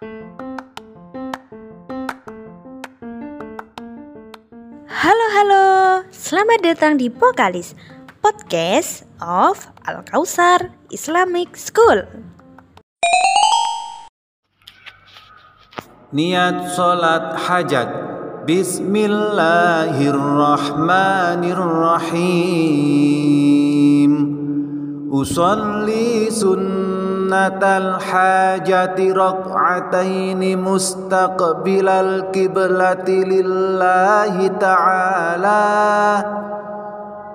Halo halo, selamat datang di Pokalis Podcast of Al Kausar Islamic School. Niat salat hajat. Bismillahirrahmanirrahim. Usalli سنة الحاجة ركعتين مستقبل القبلة لله تعالى.